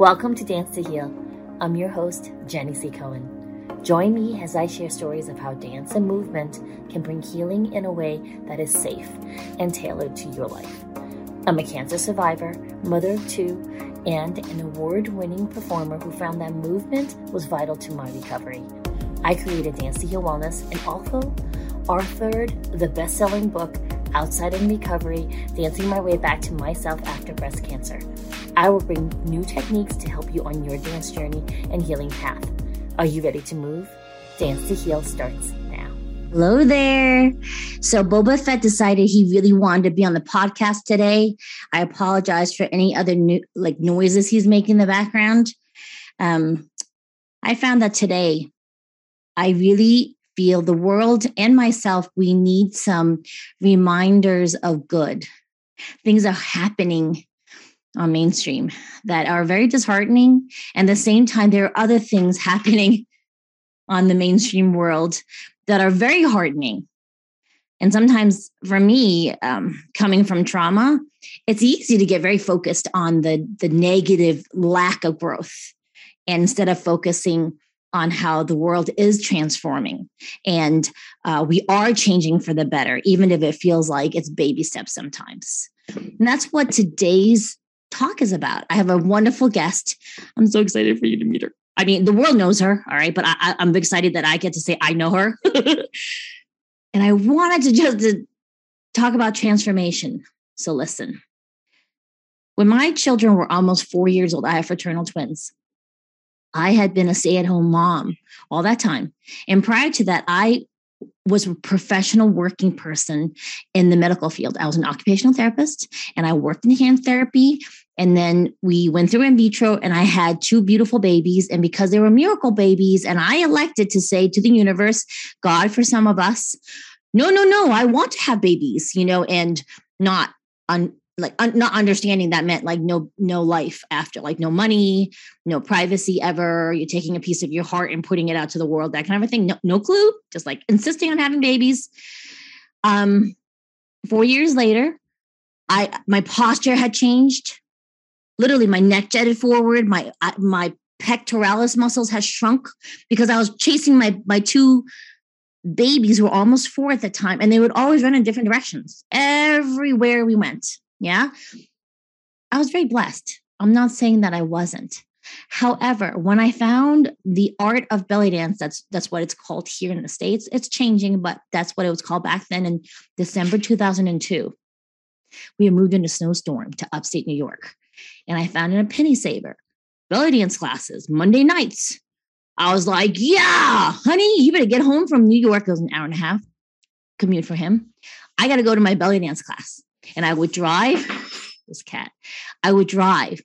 Welcome to Dance to Heal. I'm your host, Jenny C. Cohen. Join me as I share stories of how dance and movement can bring healing in a way that is safe and tailored to your life. I'm a cancer survivor, mother of two, and an award winning performer who found that movement was vital to my recovery. I created Dance to Heal Wellness and also authored the best selling book, Outside in Recovery Dancing My Way Back to Myself After Breast Cancer. I will bring new techniques to help you on your dance journey and healing path. Are you ready to move? Dance to Heal starts now. Hello there. So Boba Fett decided he really wanted to be on the podcast today. I apologize for any other new, like noises he's making in the background. Um, I found that today I really feel the world and myself, we need some reminders of good. Things are happening on mainstream that are very disheartening. And at the same time, there are other things happening on the mainstream world that are very heartening. And sometimes for me, um, coming from trauma, it's easy to get very focused on the, the negative lack of growth instead of focusing on how the world is transforming and uh, we are changing for the better, even if it feels like it's baby steps sometimes. And that's what today's talk is about. I have a wonderful guest. I'm so excited for you to meet her. I mean, the world knows her, all right, but I, am excited that I get to say I know her. and I wanted to just to talk about transformation. So listen. When my children were almost four years old, I have fraternal twins. I had been a stay at home mom all that time. And prior to that, I was a professional working person in the medical field. I was an occupational therapist and I worked in hand therapy. And then we went through in vitro and I had two beautiful babies. And because they were miracle babies, and I elected to say to the universe, God, for some of us, no, no, no, I want to have babies, you know, and not like un- not understanding that meant like no no life after like no money no privacy ever. You're taking a piece of your heart and putting it out to the world that kind of a thing. No, no clue just like insisting on having babies. Um four years later i my posture had changed literally my neck jetted forward my uh, my pectoralis muscles has shrunk because i was chasing my my two babies who were almost four at the time and they would always run in different directions everywhere we went yeah. I was very blessed. I'm not saying that I wasn't. However, when I found the art of belly dance, that's that's what it's called here in the States. It's changing, but that's what it was called back then in December 2002. We had moved into snowstorm to upstate New York. And I found in a penny saver, belly dance classes, Monday nights. I was like, yeah, honey, you better get home from New York. It was an hour and a half commute for him. I got to go to my belly dance class. And I would drive this cat. I would drive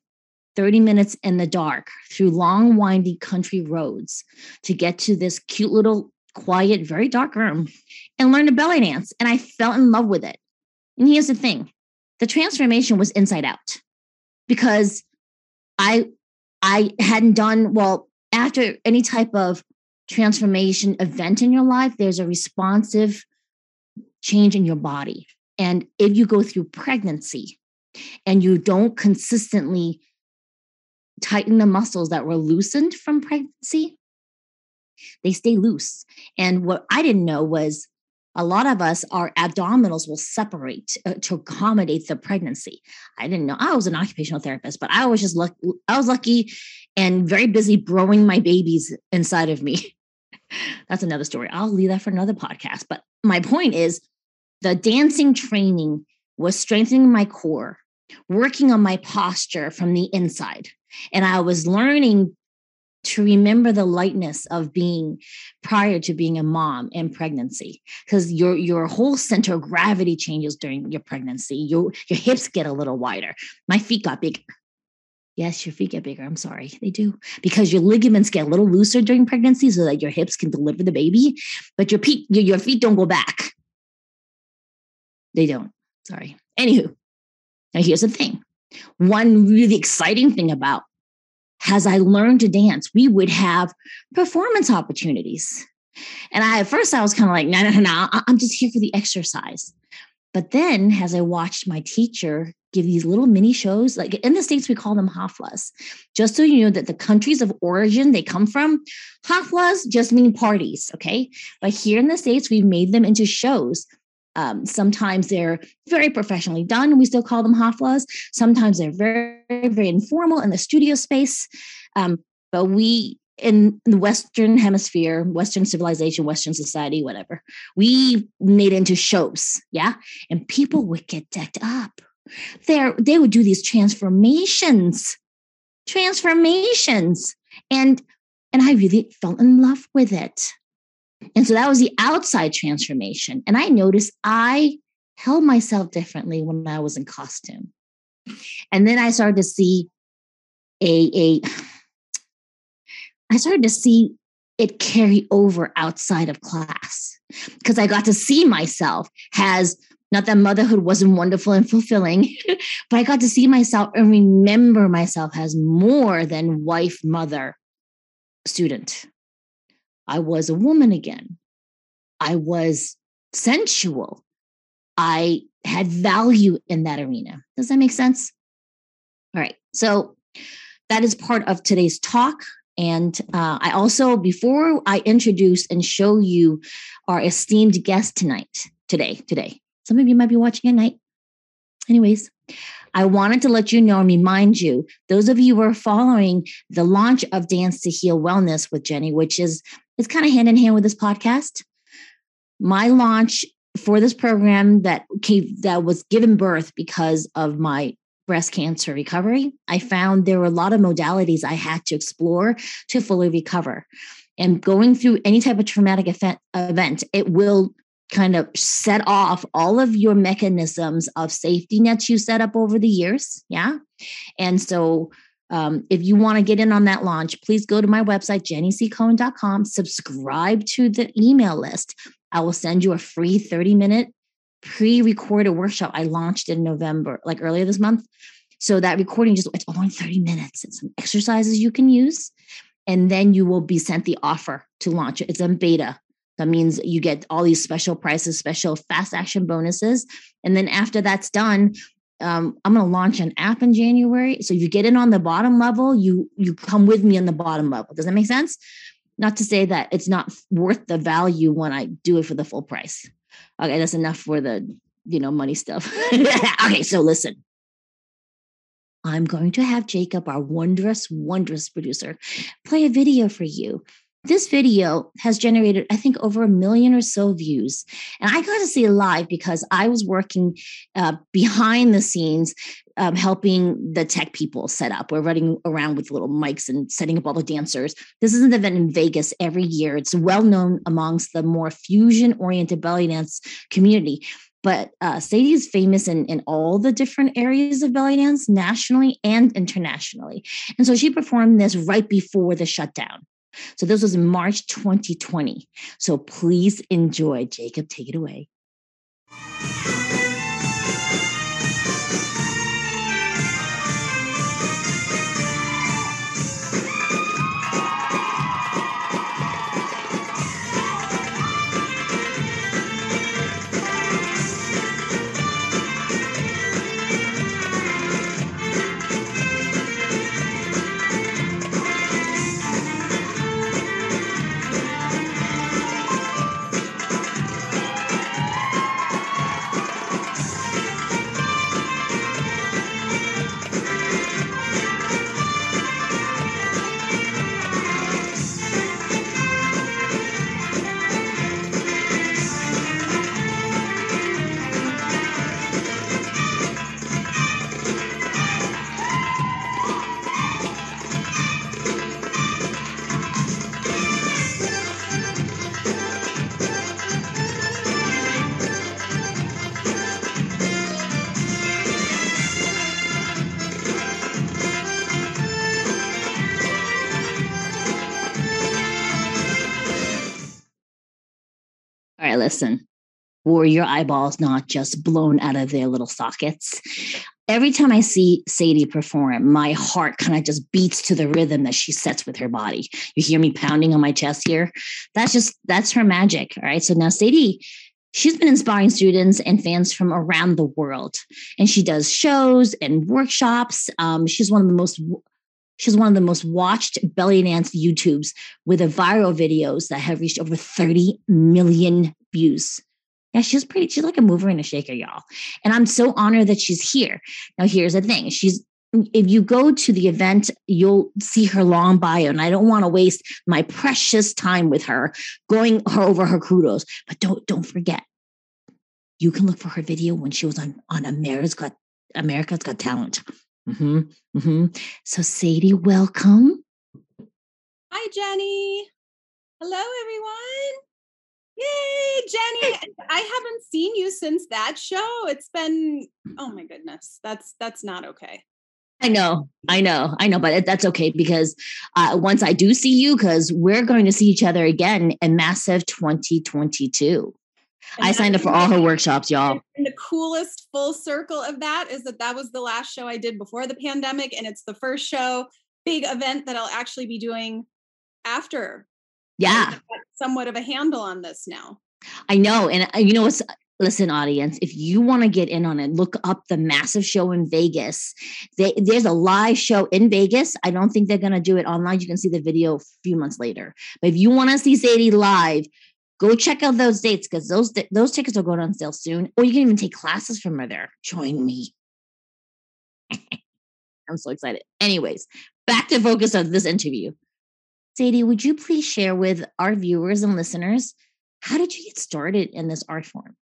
30 minutes in the dark through long, windy country roads to get to this cute little, quiet, very dark room and learn to belly dance. And I fell in love with it. And here's the thing the transformation was inside out because I I hadn't done well after any type of transformation event in your life, there's a responsive change in your body. And if you go through pregnancy and you don't consistently tighten the muscles that were loosened from pregnancy, they stay loose. And what I didn't know was a lot of us, our abdominals will separate uh, to accommodate the pregnancy. I didn't know. I was an occupational therapist, but I was just lucky. I was lucky and very busy growing my babies inside of me. That's another story. I'll leave that for another podcast. But my point is, the dancing training was strengthening my core, working on my posture from the inside. And I was learning to remember the lightness of being prior to being a mom in pregnancy. Because your your whole center of gravity changes during your pregnancy. Your your hips get a little wider. My feet got bigger yes your feet get bigger. I'm sorry. They do. Because your ligaments get a little looser during pregnancy so that your hips can deliver the baby but your feet your, your feet don't go back. They don't. Sorry. Anywho, now here's the thing. One really exciting thing about as I learned to dance, we would have performance opportunities. And I at first I was kind of like, no, no, no, I'm just here for the exercise. But then as I watched my teacher give these little mini shows. Like in the States, we call them haflas. Just so you know that the countries of origin they come from, haflas just mean parties, okay? But here in the States, we've made them into shows. Um, sometimes they're very professionally done. We still call them haflas. Sometimes they're very, very informal in the studio space. Um, but we in the Western hemisphere, Western civilization, Western society, whatever, we made into shows. Yeah. And people would get decked up. There, they would do these transformations, transformations. And and I really fell in love with it. And so that was the outside transformation. And I noticed I held myself differently when I was in costume. And then I started to see a, a I started to see it carry over outside of class because I got to see myself as not that motherhood wasn't wonderful and fulfilling, but I got to see myself and remember myself as more than wife, mother, student. I was a woman again. I was sensual. I had value in that arena. Does that make sense? All right. So that is part of today's talk. And uh, I also, before I introduce and show you our esteemed guest tonight, today, today, some of you might be watching at night. Anyways, I wanted to let you know and remind you, those of you who are following the launch of Dance to Heal Wellness with Jenny, which is it's kind of hand in hand with this podcast. My launch for this program that came, that was given birth because of my breast cancer recovery, I found there were a lot of modalities I had to explore to fully recover. And going through any type of traumatic event, it will kind of set off all of your mechanisms of safety nets you set up over the years. Yeah. And so um, if you want to get in on that launch, please go to my website, jennyccohen.com, subscribe to the email list. I will send you a free 30 minute pre-recorded workshop I launched in November, like earlier this month. So that recording just it's only 30 minutes. It's some exercises you can use. And then you will be sent the offer to launch it. It's in beta. That means you get all these special prices, special fast action bonuses. And then after that's done, um, I'm going to launch an app in January. So you get in on the bottom level, you you come with me on the bottom level. Does that make sense? Not to say that it's not worth the value when I do it for the full price. Okay, that's enough for the you know money stuff. okay, so listen. I'm going to have Jacob, our wondrous, wondrous producer, play a video for you this video has generated, I think, over a million or so views. And I got to see it live because I was working uh, behind the scenes, um, helping the tech people set up. We're running around with little mics and setting up all the dancers. This is an event in Vegas every year. It's well known amongst the more fusion oriented belly dance community. But uh, Sadie is famous in, in all the different areas of belly dance, nationally and internationally. And so she performed this right before the shutdown. So this was March 2020. So please enjoy. Jacob, take it away. Listen, were your eyeballs not just blown out of their little sockets? Every time I see Sadie perform, my heart kind of just beats to the rhythm that she sets with her body. You hear me pounding on my chest here. That's just that's her magic. All right. So now Sadie, She's been inspiring students and fans from around the world, and she does shows and workshops. Um, she's one of the most she's one of the most watched belly dance YouTubes with a viral videos that have reached over 30 million views. Yeah, she's pretty, she's like a mover and a shaker, y'all. And I'm so honored that she's here. Now, here's the thing. She's if you go to the event, you'll see her long bio, and I don't want to waste my precious time with her going her over her kudos. But don't don't forget, you can look for her video when she was on on America's Got America's Got Talent. Mm-hmm, mm-hmm. So Sadie, welcome. Hi, Jenny. Hello, everyone. Yay, Jenny. I haven't seen you since that show. It's been oh my goodness. That's that's not okay. I know, I know, I know, but that's okay because uh, once I do see you, because we're going to see each other again in Massive 2022. And I signed up for all her workshops, y'all. And the coolest full circle of that is that that was the last show I did before the pandemic, and it's the first show, big event that I'll actually be doing after yeah. Somewhat of a handle on this now. I know. And uh, you know what's listen audience if you want to get in on it look up the massive show in vegas. They, there's a live show in vegas. I don't think they're going to do it online. You can see the video a few months later. But if you want to see sadie live go check out those dates because those those tickets will go on sale soon or you can even take classes from her there. Join me. I'm so excited. Anyways back to focus on this interview Sadie, would you please share with our viewers and listeners how did you get started in this art form?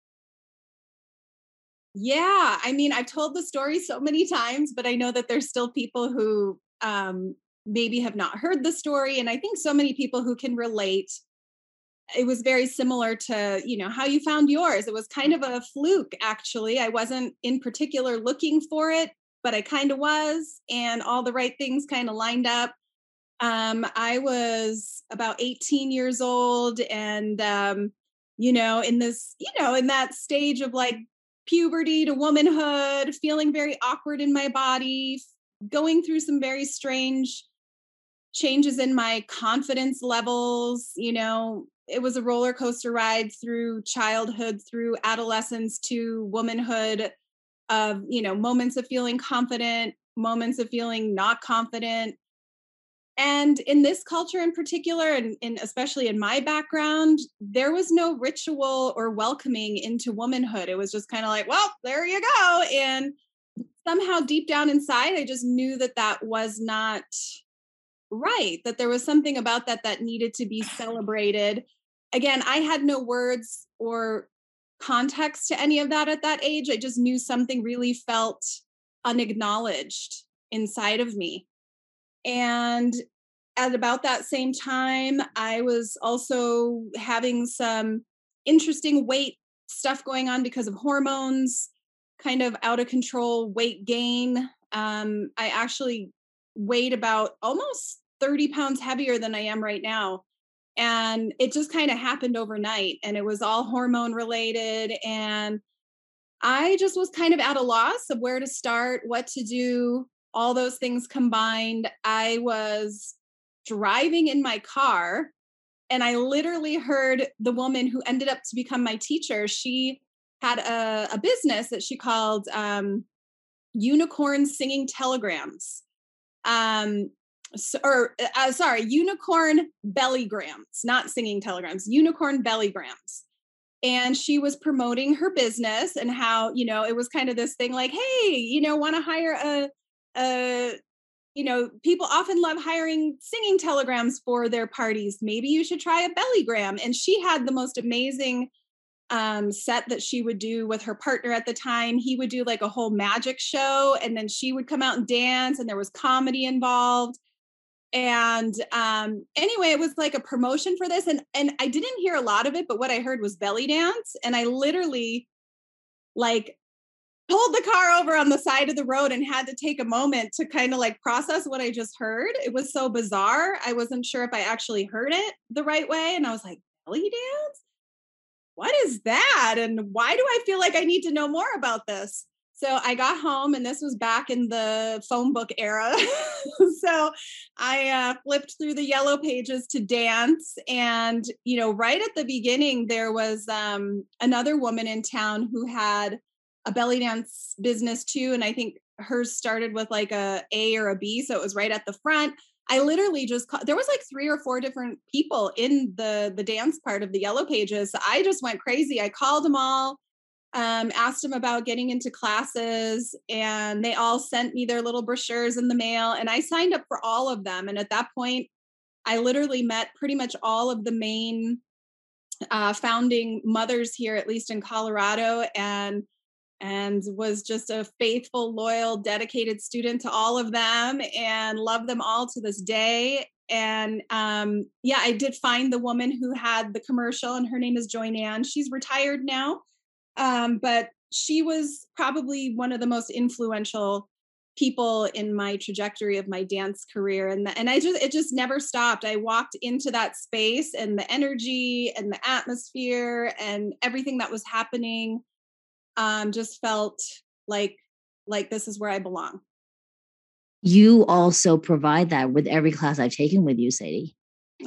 Yeah, I mean, I've told the story so many times, but I know that there's still people who um, maybe have not heard the story. And I think so many people who can relate. It was very similar to, you know, how you found yours. It was kind of a fluke, actually. I wasn't in particular looking for it, but I kind of was. And all the right things kind of lined up. Um, I was about 18 years old and, um, you know, in this, you know, in that stage of like puberty to womanhood, feeling very awkward in my body, going through some very strange changes in my confidence levels. You know, it was a roller coaster ride through childhood, through adolescence to womanhood of, you know, moments of feeling confident, moments of feeling not confident, and in this culture in particular, and, and, especially in my background, there was no ritual or welcoming into womanhood. It was just kind of like, well, there you go. And somehow deep down inside, I just knew that that was not right, that there was something about that that needed to be celebrated. Again, I had no words or context to any of that at that age. I just knew something really felt unacknowledged inside of me. And at about that same time, I was also having some interesting weight stuff going on because of hormones, kind of out of control weight gain. Um, I actually weighed about almost 30 pounds heavier than I am right now. And it just kind of happened overnight and it was all hormone related. And I just was kind of at a loss of where to start, what to do all those things combined, I was driving in my car and I literally heard the woman who ended up to become my teacher. She had a, a business that she called um, Unicorn Singing Telegrams. Um, so, or uh, uh sorry, unicorn bellygrams, not singing telegrams, unicorn bellygrams. And she was promoting her business and how, you know, it was kind of this thing like, hey, you know, want to hire a uh, you know, people often love hiring singing telegrams for their parties. Maybe you should try a bellygram. And she had the most amazing um, set that she would do with her partner at the time. He would do like a whole magic show, and then she would come out and dance, and there was comedy involved. And um, anyway, it was like a promotion for this, and and I didn't hear a lot of it, but what I heard was belly dance, and I literally like pulled the car over on the side of the road and had to take a moment to kind of like process what I just heard. It was so bizarre. I wasn't sure if I actually heard it the right way. And I was like, belly dance? What is that? And why do I feel like I need to know more about this? so I got home, and this was back in the phone book era. so I uh, flipped through the yellow pages to dance. And, you know, right at the beginning, there was um, another woman in town who had a belly dance business too. And I think hers started with like a A or a B. So it was right at the front. I literally just call, there was like three or four different people in the the dance part of the yellow pages. So I just went crazy. I called them all um, asked them about getting into classes, and they all sent me their little brochures in the mail. And I signed up for all of them. And at that point, I literally met pretty much all of the main uh, founding mothers here, at least in Colorado, and and was just a faithful, loyal, dedicated student to all of them, and love them all to this day. And um, yeah, I did find the woman who had the commercial, and her name is Joy Nan. She's retired now, um, but she was probably one of the most influential people in my trajectory of my dance career and the, and I just it just never stopped. I walked into that space and the energy and the atmosphere and everything that was happening um just felt like like this is where I belong. You also provide that with every class I've taken with you, Sadie.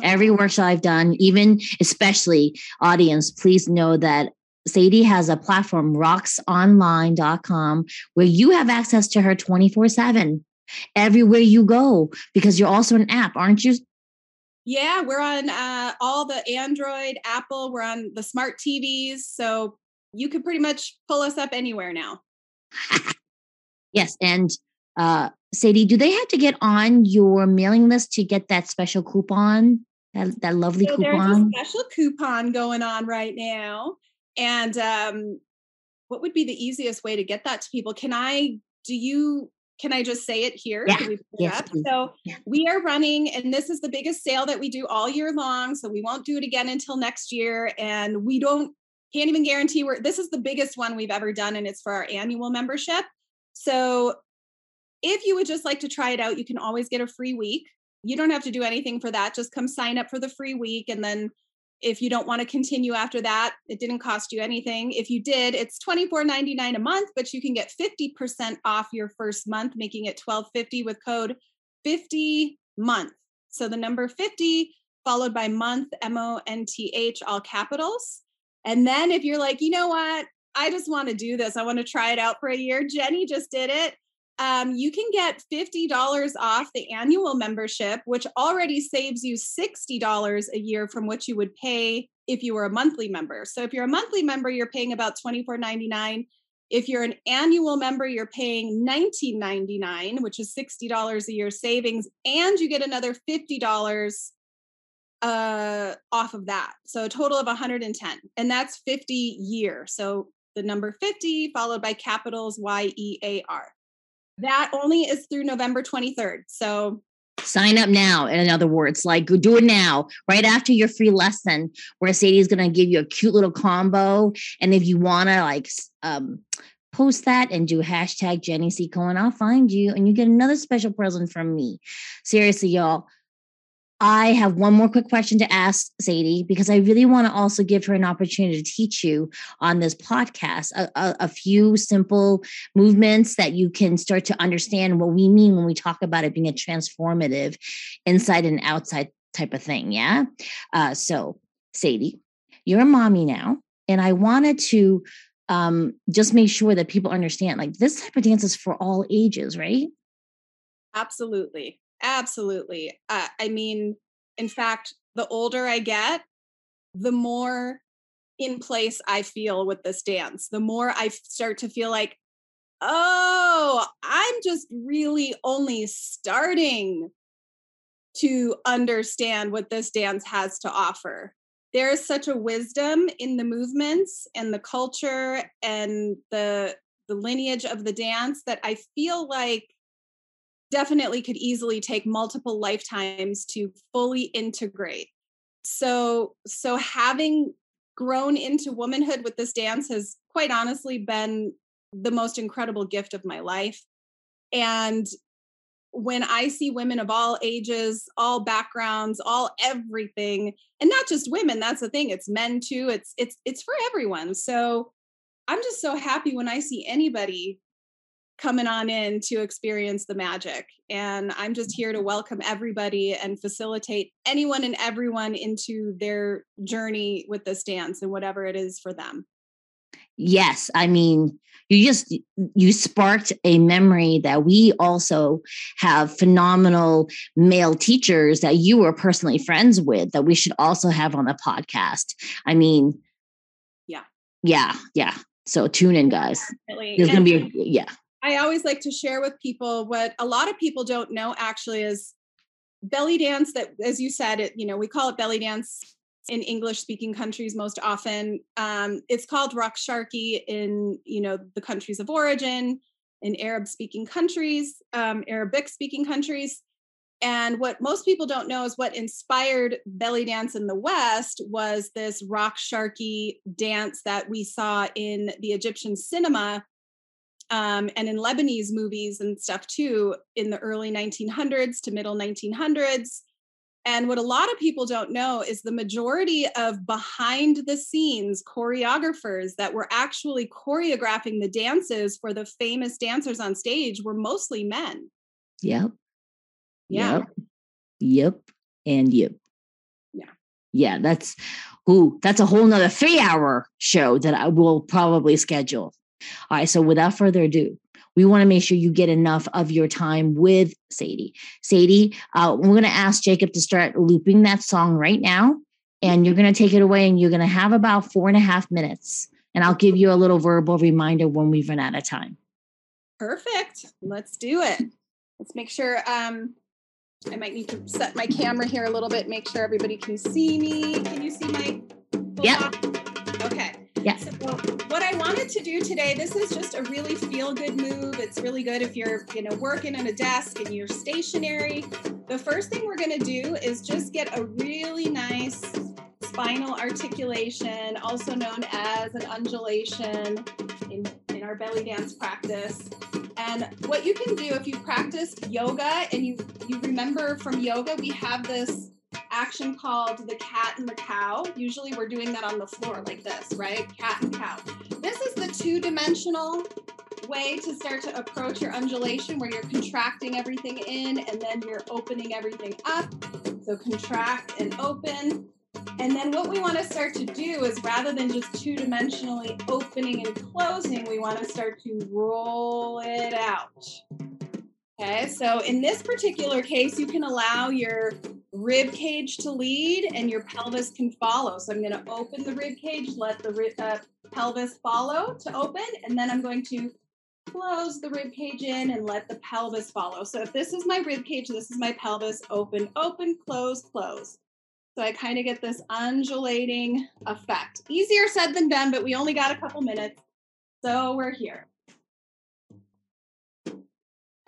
Every workshop I've done, even especially audience, please know that Sadie has a platform, raksonline.com, where you have access to her 24 7 everywhere you go because you're also an app, aren't you? Yeah, we're on uh, all the Android, Apple, we're on the smart TVs. So you could pretty much pull us up anywhere now. yes. And uh, Sadie, do they have to get on your mailing list to get that special coupon? That, that lovely so coupon. There's a special coupon going on right now. And um, what would be the easiest way to get that to people? Can I, do you, can I just say it here? Yeah. yes, so yeah. we are running, and this is the biggest sale that we do all year long. So we won't do it again until next year. And we don't, can't even guarantee we're, this is the biggest one we've ever done, and it's for our annual membership. So if you would just like to try it out, you can always get a free week. You don't have to do anything for that. Just come sign up for the free week and then if you don't want to continue after that, it didn't cost you anything. If you did, it's $24.99 a month, but you can get 50% off your first month, making it $12.50 with code 50 month. So the number 50 followed by month, M O N T H, all capitals. And then if you're like, you know what, I just want to do this, I want to try it out for a year. Jenny just did it um, you can get $50 off the annual membership, which already saves you $60 a year from what you would pay if you were a monthly member. So if you're a monthly member, you're paying about $24.99. If you're an annual member, you're paying $19.99, which is $60 a year savings, and you get another $50 uh, off of that. So a total of 110, and that's 50 year. So the number 50 followed by capitals Y E A R. That only is through November 23rd. So sign up now in other words like do it now right after your free lesson where sadie's going to give you a cute little combo and if you want to like um post that and do hashtag jenny c cohen i'll find you and you get another special present from me seriously y'all I have one more quick question to ask Sadie because I really want to also give her an opportunity to teach you on this podcast a, a, a, few simple movements that you can start to understand what we mean when we talk about it being a transformative inside and outside type of thing. Yeah. Uh, so, Sadie, you're a mommy now, and I wanted to um, just make sure that people understand like this type of dance is for all ages, right? Absolutely. Absolutely. Uh, I mean, in fact, the older I get, the more in place I feel with this dance, the more I start to feel like, oh, I'm just really only starting to understand what this dance has to offer. There is such a wisdom in the movements and the culture and the the lineage of the dance that I feel like definitely could easily take multiple lifetimes to fully integrate. So so having grown into womanhood with this dance has quite honestly been the most incredible gift of my life. And when i see women of all ages all backgrounds all everything and not just women that's the thing it's men too it's it's it's for everyone. So i'm just so happy when i see anybody coming on in to experience the magic. And I'm just here to welcome everybody and facilitate anyone and everyone into their journey with this dance and whatever it is for them. Yes, I mean, you just you sparked a memory that we also have phenomenal male teachers that you were personally friends with that we should also have on the podcast. I mean, yeah. Yeah, yeah. So tune in guys. Definitely. There's going to be a, yeah. I always like to share with people what a lot of people don't know actually is belly dance that as you said it you know we call it belly dance in english speaking countries most often. Um, it's called Raqs Sharqi in you know the countries of origin in arab speaking countries um, arabic speaking countries. And what most people don't know is what inspired belly dance in the West was this Raqs Sharqi dance that we saw in the Egyptian cinema um, and in Lebanese movies and stuff too in the early 1900s to middle 1900s. And what a lot of people don't know is the majority of behind the scenes choreographers that were actually choreographing the dances for the famous dancers on stage were mostly men. Yep. Yeah. Yep. Yep. And yep. Yeah. Yeah. That's ooh, that's a whole nother three hour show that I will probably schedule. All right. So without further ado, we want to make sure you get enough of your time with Sadie. Sadie, uh, we're going to ask Jacob to start looping that song right now. And you're going to take it away and you're going to have about four and a half minutes. And I'll give you a little verbal reminder when we run out of time. Perfect. Let's do it. Let's make sure. Um, I might need to set my camera here a little bit, make sure everybody can see me. Can you see my? Yep. So what I wanted to do today, this is just a really feel good move. It's really good if you're, you know, working at a desk and you're stationary. The first thing we're going to do is just get a really nice spinal articulation, also known as an undulation in, in our belly dance practice. And what you can do if you've practiced yoga and you you remember from yoga, we have this action called the cat and the cow. Usually we're doing that on the floor like this, right? Cat and cow. This is the two dimensional way to start to approach your undulation where you're contracting everything in and then you're opening everything up. So contract and open. And then what we want to start to do is rather than just two dimensionally opening and closing, we want to start to roll it out. Okay, so in this particular case, you can allow your rib cage to lead and your pelvis can follow. So I'm going to open the rib cage, let the uh, pelvis follow to open, and then I'm going to close the rib cage in and let the pelvis follow. So if this is my rib cage, this is my pelvis, open, open, close, close. So I kind of get this undulating effect. Easier said than done, but we only got a couple minutes. So we're here.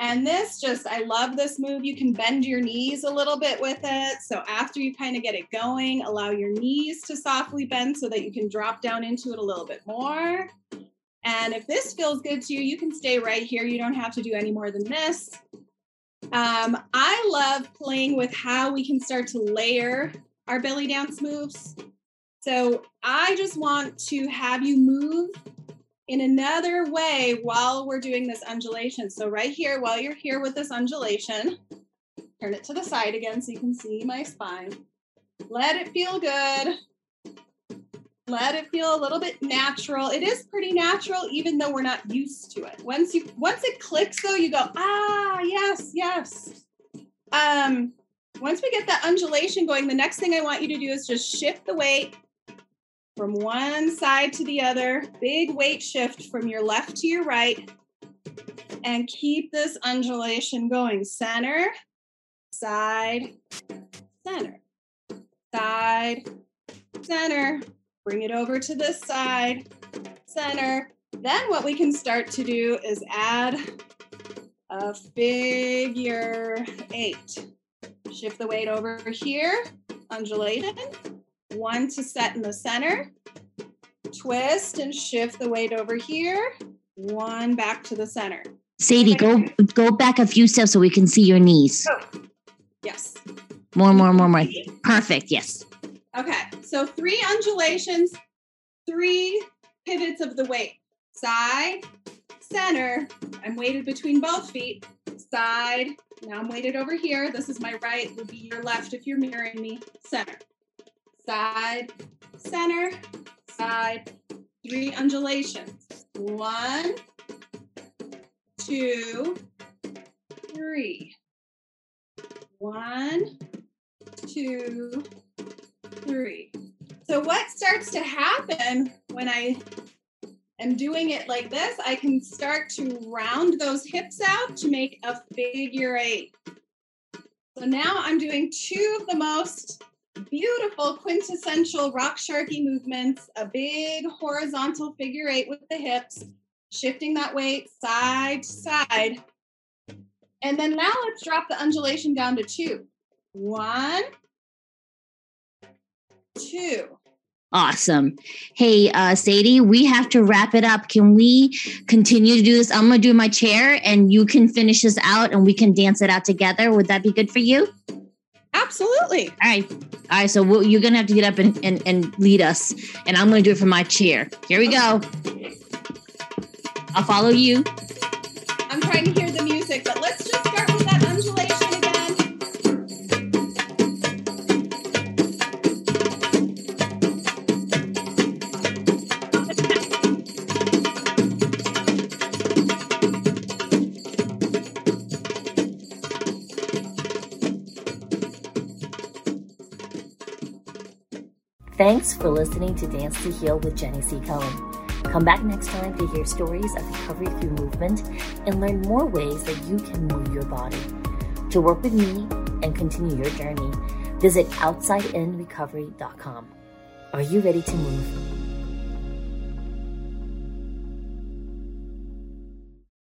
And this just, I love this move. You can bend your knees a little bit with it. So after you kind of get it going, allow your knees to softly bend so that you can drop down into it a little bit more. And if this feels good to you, you can stay right here. You don't have to do any more than this. Um, I love playing with how we can start to layer our belly dance moves. So I just want to have you move in another way while we're doing this undulation. So right here, while you're here with this undulation, turn it to the side again so you can see my spine. Let it feel good. Let it feel a little bit natural. It is pretty natural, even though we're not used to it. Once you once it clicks though, you go, ah, yes, yes. Um, once we get that undulation going, the next thing I want you to do is just shift the weight from one side to the other, big weight shift from your left to your right, and keep this undulation going. Center, side, center, side, center. Bring it over to this side, center. Then what we can start to do is add a figure eight. Shift the weight over here, undulating one to set in the center, twist and shift the weight over here, one back to the center. Sadie, go go back a few steps so we can see your knees. Oh. Yes. More, more, more, more. Perfect. Yes. Okay. So three undulations, three pivots of the weight. Side, center. I'm weighted between both feet. Side. Now I'm weighted over here. This is my right, would be your left if you're mirroring me. Center. Side, center, side. Three undulations. One, two, three. One, two, three. So what starts to happen when I am doing it like this, I can start to round those hips out to make a figure eight. So now I'm doing two of the most beautiful quintessential Raqs Sharqi movements, a big horizontal figure eight with the hips, shifting that weight side to side. And then now let's drop the undulation down to two. One, two. Awesome. Hey, uh, Sadie, we have to wrap it up. Can we continue to do this? I'm going to do my chair and you can finish this out and we can dance it out together. Would that be good for you? Absolutely. All right. All right. So we'll, you're going to have to get up and, and, and lead us. And I'm going to do it from my chair. Here we go. I'll follow you. Thanks for listening to Dance to Heal with Jenny C. Cohen. Come back next time to hear stories of recovery through movement and learn more ways that you can move your body. To work with me and continue your journey, visit OutsideInRecovery.com. Are you ready to move?